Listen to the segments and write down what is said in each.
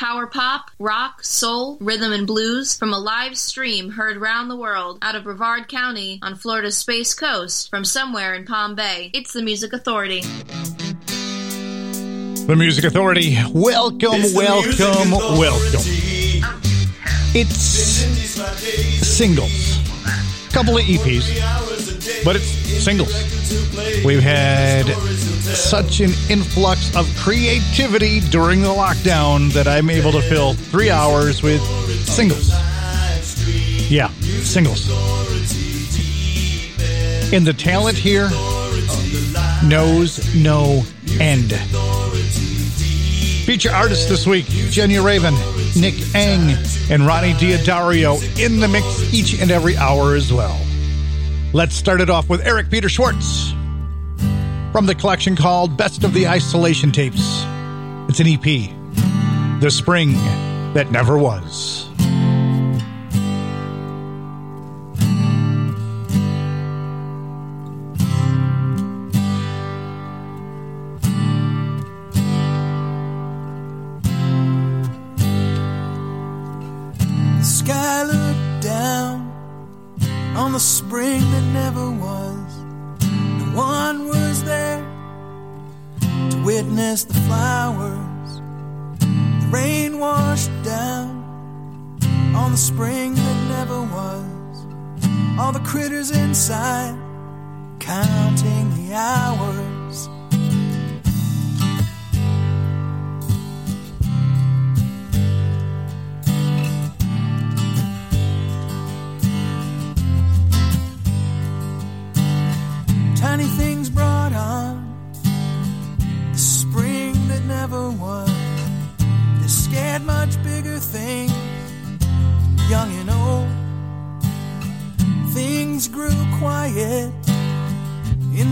Power pop, rock, soul, rhythm, and blues from a live stream heard round the world out of Brevard County on Florida's Space Coast from somewhere in Palm Bay. It's the Music Authority. The Music Authority. Welcome, welcome, welcome. It's singles. A couple of EPs, but it's singles. We've had such an influx of creativity during the lockdown that I'm able to fill three hours with singles. Yeah, singles. And the talent here knows no end. Feature artists this week Jenny Raven, Nick Eng, and Ronnie D'Addario in the mix each and every hour as well. Let's start it off with Eric Peter Schwartz from the collection called Best of the Isolation Tapes. It's an EP, The Spring That Never Was.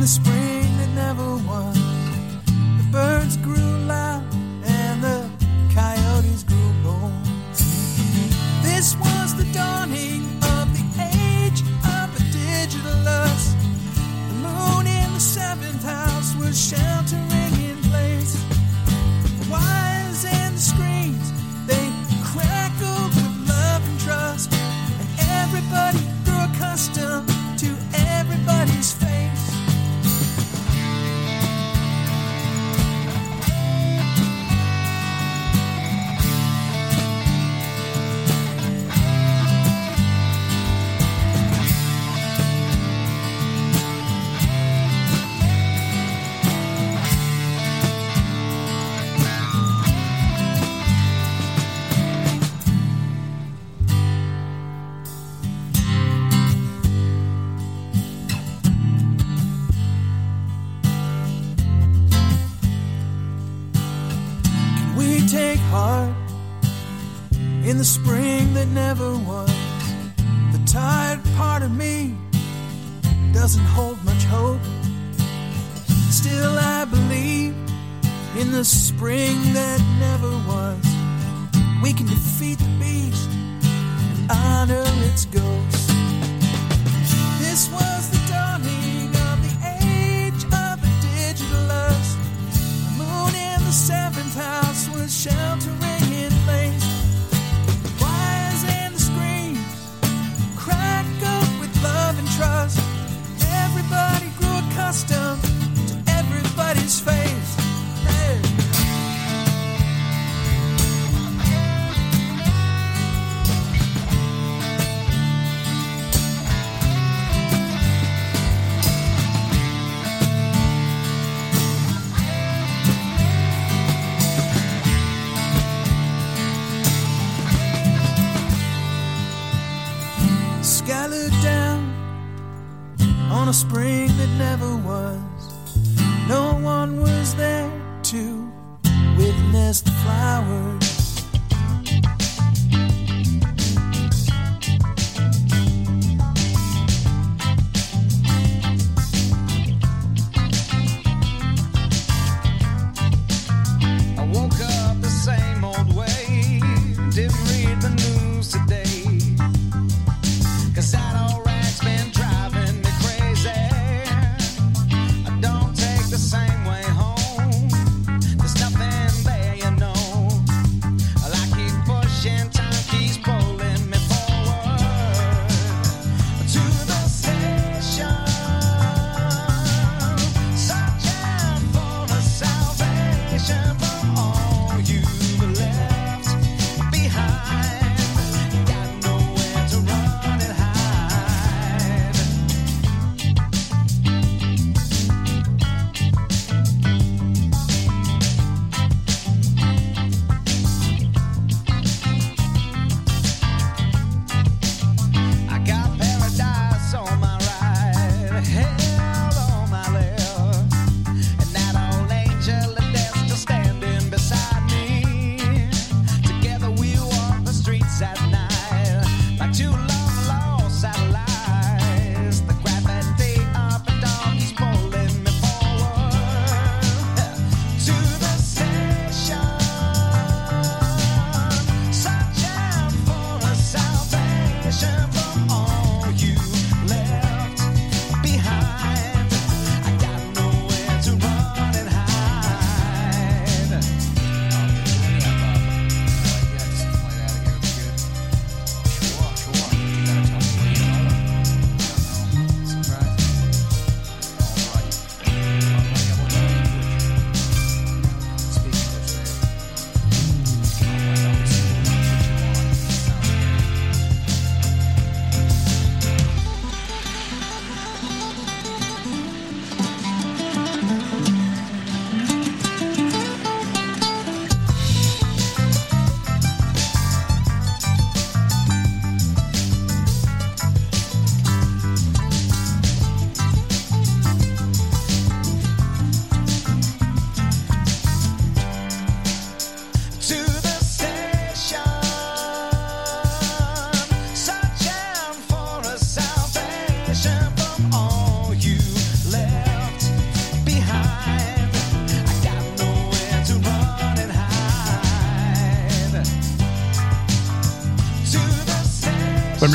Spring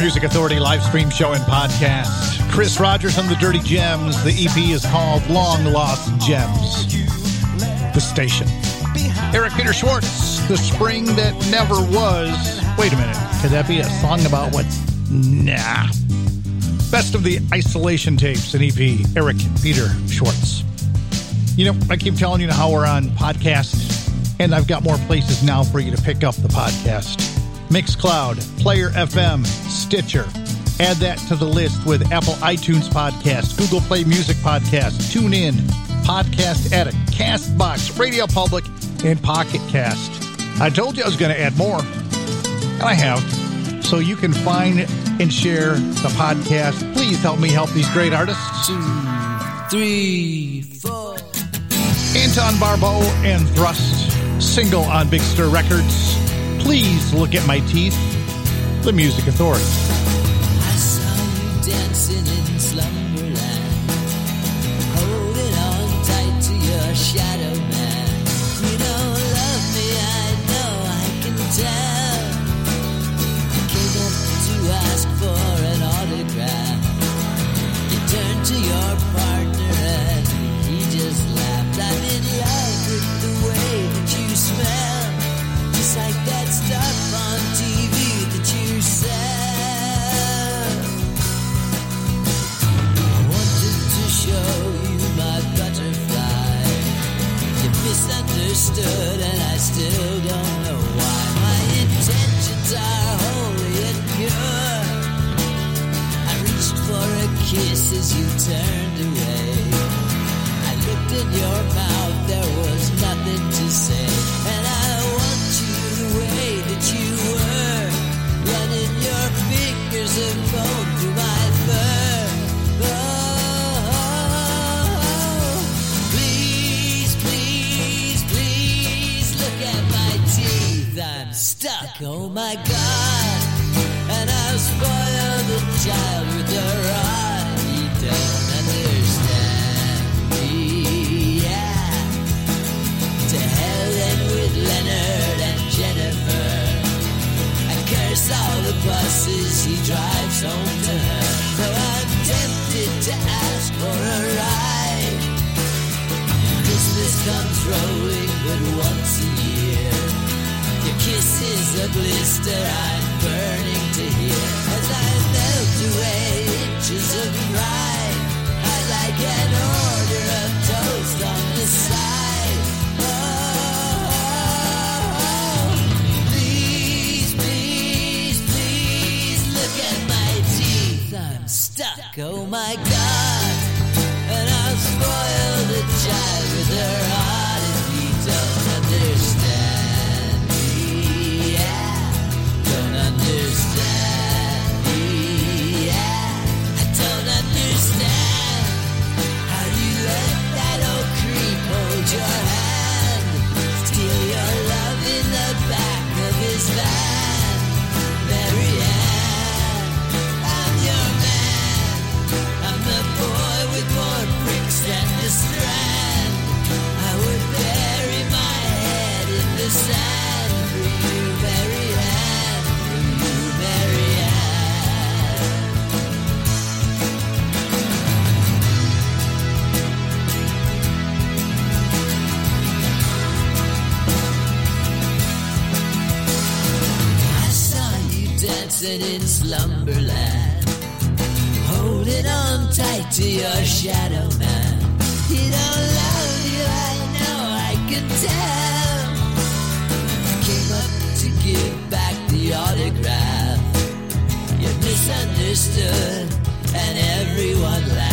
Music Authority live stream show and podcast. Chris Rogers on the Dirty Gems. The EP is called Long Lost Gems. The station. Eric Peter Schwartz, The Spring That Never Was. Wait a minute. Could that be a song about what? Nah. Best of the isolation tapes and EP. Eric Peter Schwartz. You know, I keep telling you how we're on podcast, and I've got more places now for you to pick up the podcast. Mixcloud, Player FM, Stitcher. Add that to the list with Apple iTunes Podcast, Google Play Music Podcast, TuneIn, Podcast Addict, Castbox, Radio Public, and Pocket Cast. I told you I was going to add more, and I have. So you can find and share the podcast. Please help me help these great artists. Two, three, four. Anton Barbeau and Thrust, single on Big Stir Records. Please look at my teeth. The Music Authority. And I still don't know why. My intentions are holy and pure. I reached for a kiss as you turned away. I looked in your mouth, there was my god. And I've spoiled the child with a rod. He don't understand me. Yeah. To hell then with Leonard and Jennifer. I curse all the buses he drives home to her. Though I'm tempted to ask for a ride. Christmas comes rolling but once a blister I'm burning to hear. As I melt away inches of pride, I'd like an order of toast on the side. Oh, please, please, please look at my teeth. I'm stuck, oh my god. Dancing in slumberland, holding on tight to your shadow man. He don't love you, I know, I can tell. Came up to give back the autograph. You misunderstood, and everyone laughed.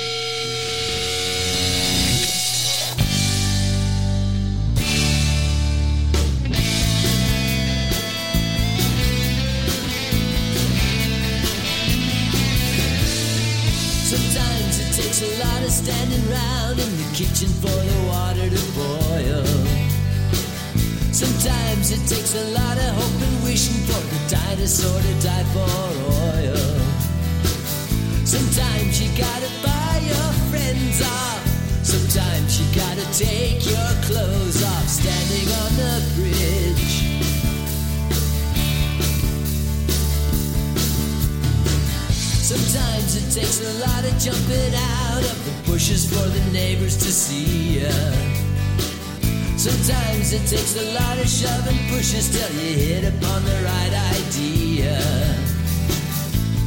It takes a lot of shoving, pushes till you hit upon the right idea.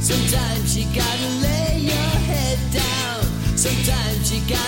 Sometimes you gotta lay your head down. Sometimes you gotta.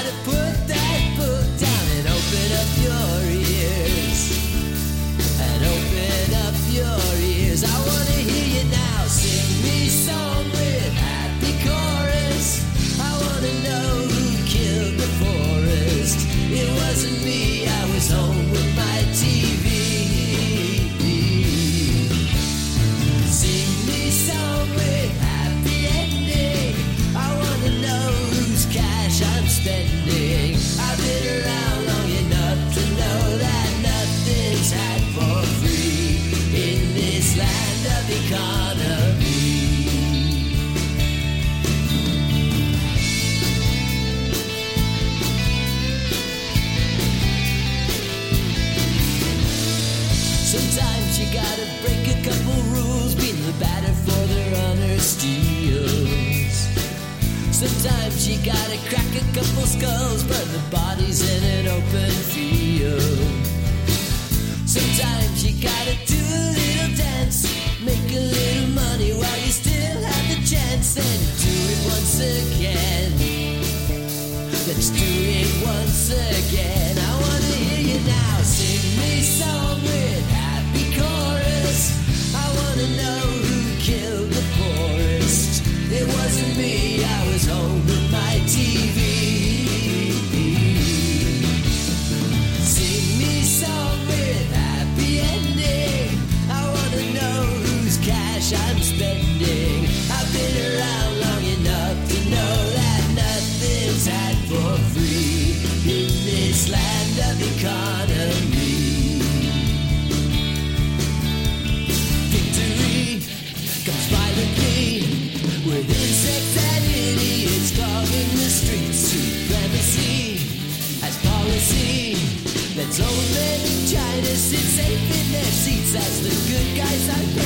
Gotta crack a couple skulls, burn the bodies in an open field. Sometimes you gotta do a little dance, make a little money while you still have the chance, Then do it once again. Let's do it once again. I wanna hear you now. Sing me song with happy chorus. I wanna know who killed the poorest. It wasn't me. says the good guys are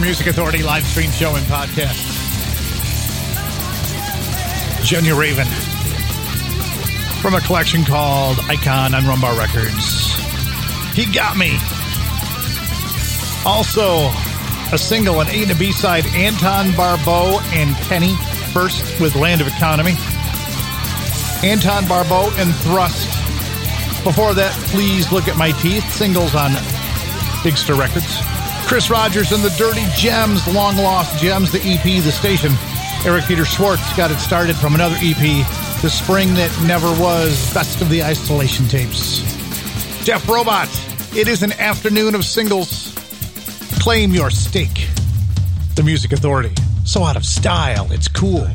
Music Authority live stream show and podcast. Junior Raven from a collection called Icon on Rum Bar Records. He got me. Also, a single, an A and a B side, Anton Barbeau and Kenny first with Land of Economy. Anton Barbeau and Thrust. Before that, please look at my teeth. Singles on Big Stir Records. Chris Rogers and the Dirty Gems, Long Lost Gems, the EP, the station. Eric Peter Schwartz got it started from another EP, The Spring That Never Was, Best of the Isolation Tapes. Jeff Robot, it is an afternoon of singles. Claim your stake. The Music Authority. So out of style, it's cool.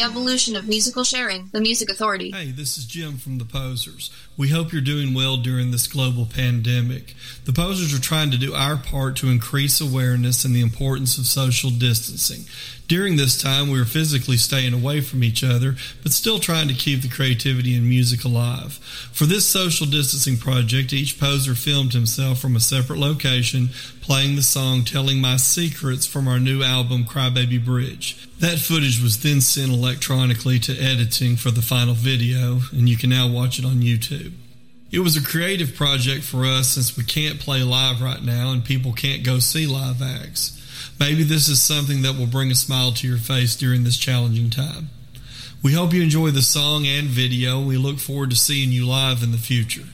The evolution of musical sharing, the Music Authority. Hey, this is Jim from The Posers. We hope you're doing well during this global pandemic. The Posers are trying to do our part to increase awareness and the importance of social distancing. During this time, we are physically staying away from each other, but still trying to keep the creativity and music alive. For this social distancing project, each poser filmed himself from a separate location, playing the song Telling My Secrets from our new album, Crybaby Bridge. That footage was then sent electronically to editing for the final video, and you can now watch it on YouTube. It was a creative project for us since we can't play live right now and people can't go see live acts. Maybe this is something that will bring a smile to your face during this challenging time. We hope you enjoy the song and video. We look forward to seeing you live in the future.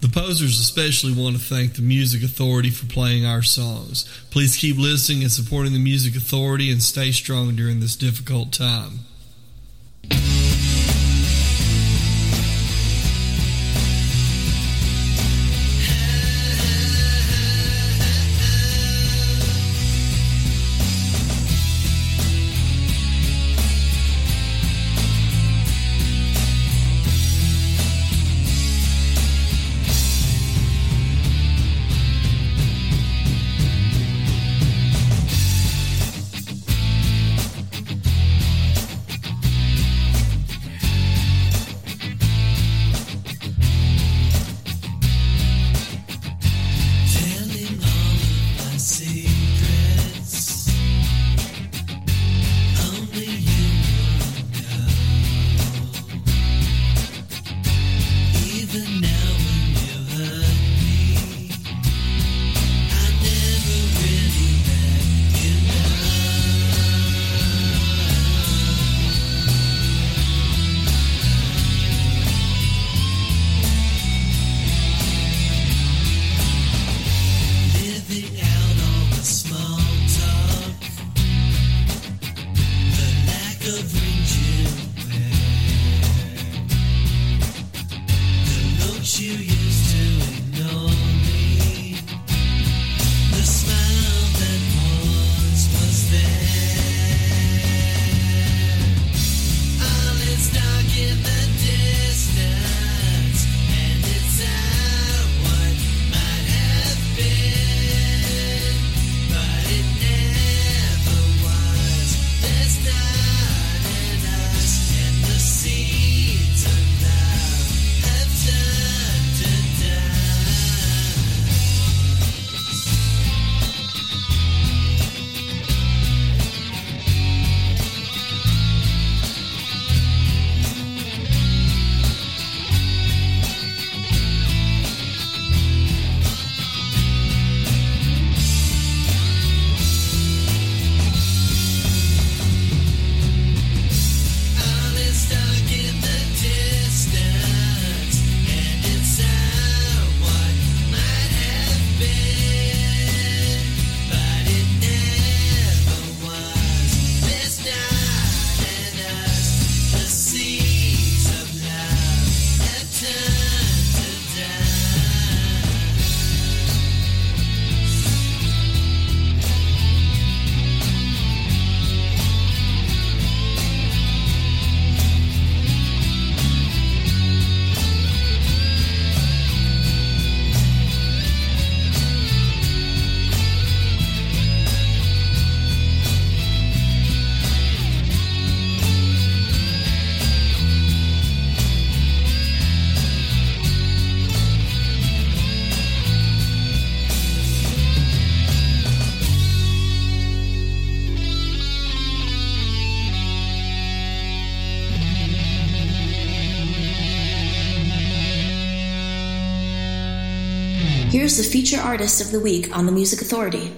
The posers especially want to thank the Music Authority for playing our songs. Please keep listening and supporting the Music Authority and stay strong during this difficult time. Here's the feature artist of the week on the Music Authority.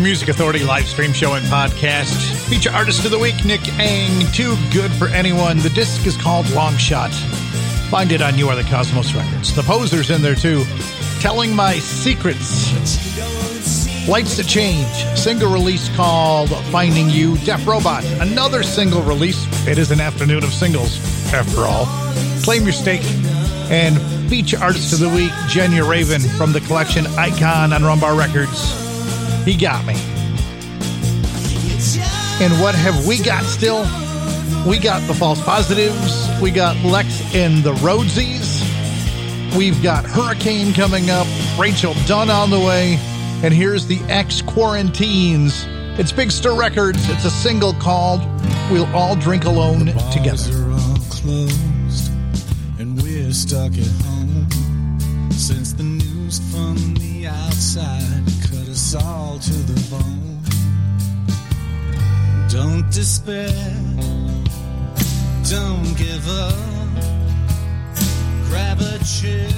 The Music Authority live stream show and podcast. Feature artist of the week, Nick Ang. Too good for anyone. The disc is called Long Shot. Find it on You Are the Cosmos Records. The poser's in there too. Telling My Secrets. Lights to Change. Single release called Finding You. Deaf Robot. Another single release. It is an afternoon of singles, after all. Claim Your Stake. And feature artist of the week, Jenya Raven from the collection Icon on Rum Bar Records. He got me. And what have we got still? We got the false positives. We got Lex and the Roadsies. We've got Hurricane coming up. Rachel Dunn on the way. And here's the X Quarantines. It's Big Stir Records. It's a single called We'll All Drink Alone Together. closed, and we're stuck at home. Since the news from the outside all to the bone. Don't despair, don't give up. Grab a chair,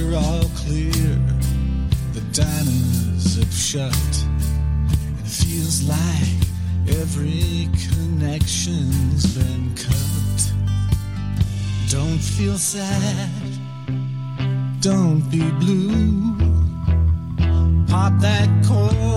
are all clear. The diners have shut. It feels like every connection's been cut. Don't feel sad. Don't be blue. Pop that cork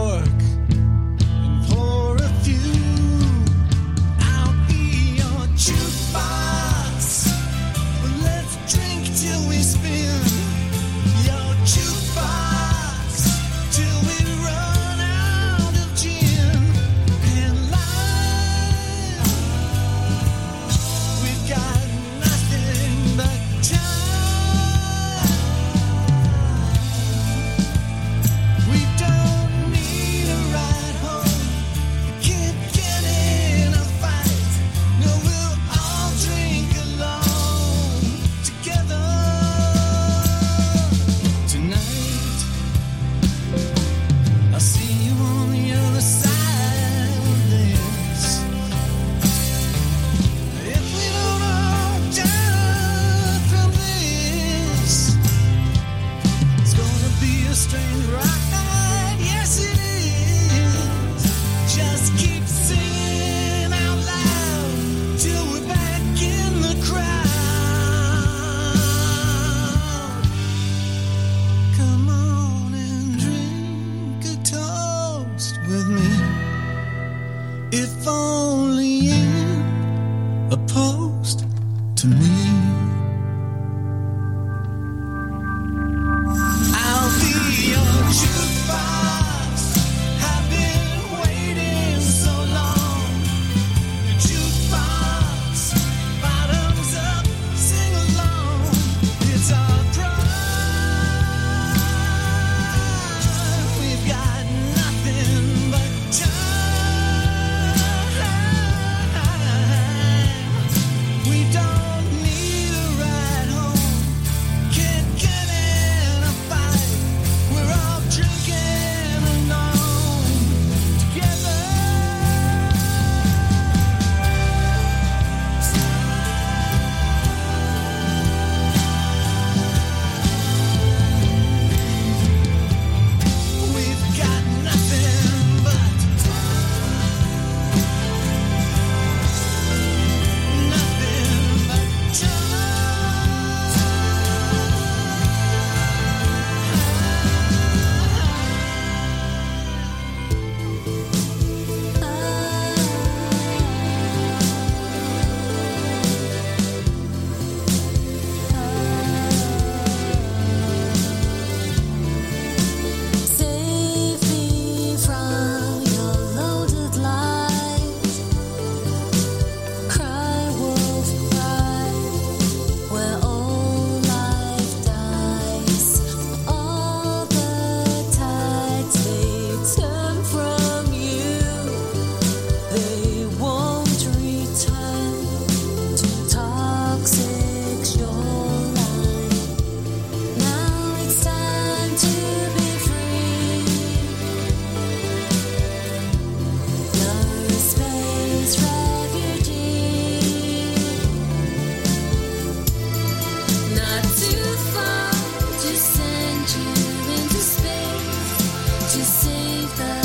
to save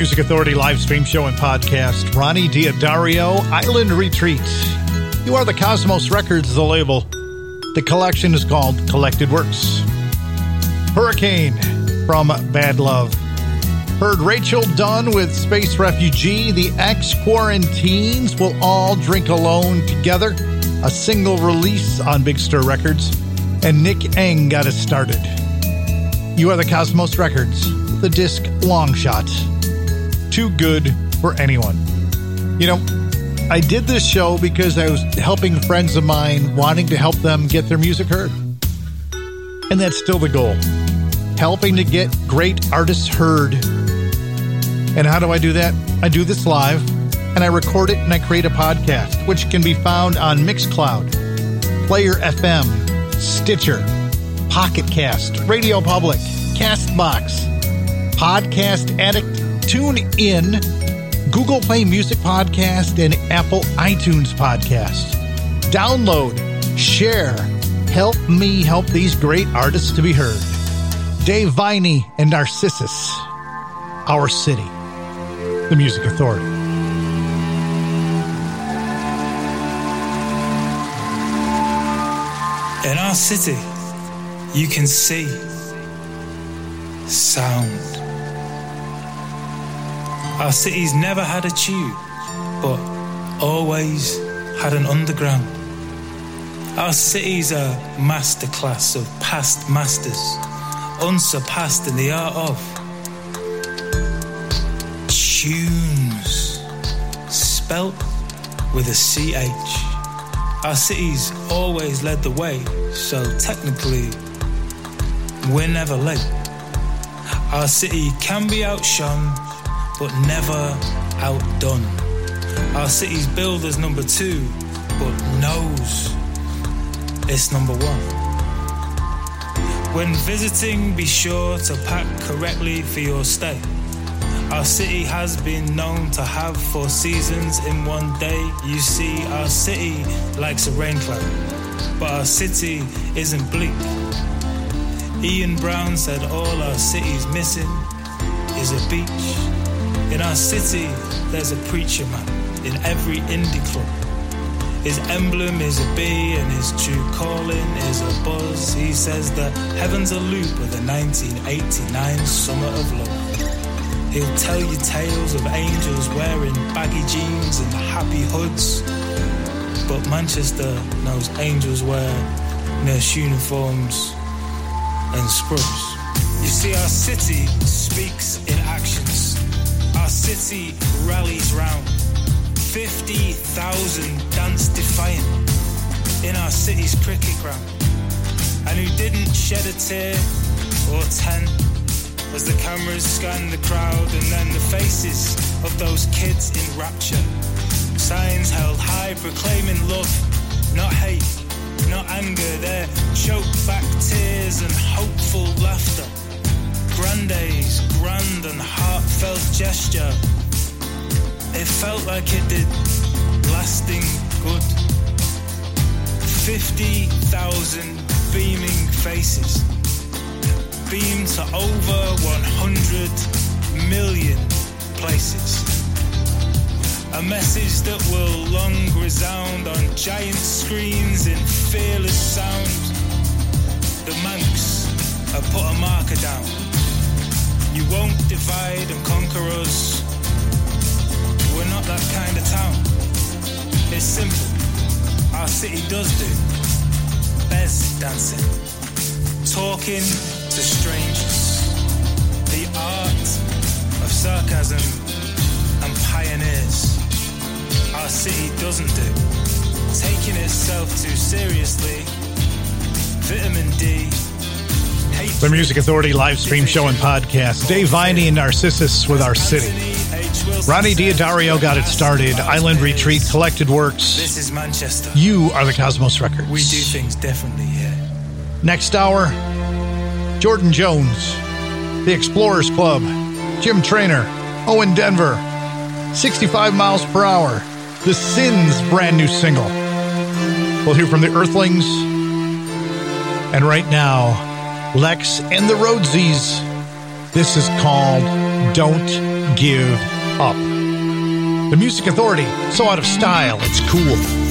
Music Authority live stream show and podcast. Ronnie D'Addario, Island Retreat. You are the Cosmos Records, the label. The collection is called Collected Works. Hurricane from Bad Love. Heard Rachel Dunn with Space Refugee. The ex Quarantines will all drink alone together. A single release on Big Stir Records. And Nick Eng got us started. You are the Cosmos Records, the disc Long Shot. Too good for anyone. You know, I did this show because I was helping friends of mine wanting to help them get their music heard. And that's still the goal. Helping to get great artists heard. And how do I do that? I do this live and I record it and I create a podcast, which can be found on Mixcloud, Player FM, Stitcher, Pocket Cast, Radio Public, Castbox, Podcast Addict, Tune In, Google Play Music Podcast, and Apple iTunes Podcast. Download, share, help me help these great artists to be heard. Dave Viney and Narcissus, Our City, the Music Authority. In our city, you can see sound. Our city's never had a tube, but always had an underground. Our city's a masterclass of past masters, unsurpassed in the art of tunes, spelt with a CH. Our city's always led the way, so technically, we're never late. Our city can be outshone, but never outdone. Our city's billed as number two, but knows it's number one. When visiting, be sure to pack correctly for your stay. Our city has been known to have four seasons in one day. You see, our city likes a rain cloud, but our city isn't bleak. Ian Brown said all our city's missing is a beach. In our city, there's a preacher man in every indie club. His emblem is a bee and his true calling is a buzz. He says that heaven's a loop of the 1989 summer of love. He'll tell you tales of angels wearing baggy jeans and happy hoods. But Manchester knows angels wear nurse uniforms and scrubs. You see, our city speaks in actions. City rallies round. 50,000 dance defiant in our city's cricket ground. And who didn't shed a tear or ten as the cameras scan the crowd and then the faces of those kids in rapture. Signs held high proclaiming love, not hate, not anger. Their choked back tears and hopeful laughter. Grande's grand and heartfelt gesture. It felt like it did lasting good. 50,000 beaming faces beamed to over 100 million places. A message that will long resound on giant screens in fearless sound. The Mancs have put a marker down. You won't divide and conquer us. We're not that kind of town. It's simple. Our city does do. Bez dancing. Talking to strangers. The art of sarcasm and pioneers. Our city doesn't do. Taking itself too seriously. The Music Authority live stream show and podcast. Dave Viney and Narcissus with Our City. Ronnie D'Addario got it started. Island Retreat, Collected Works. This is Manchester. You are the Cosmos Records. We do things differently here. Next hour, Jordan Jones, The Explorers Club, Jim Trainer, Owen Denver, 65 miles per hour, The Sins brand new single. We'll hear from the Earthlings. And right now, Lex and the Rhodesies. This is called Don't Give Up. The Music Authority, so out of style, it's cool.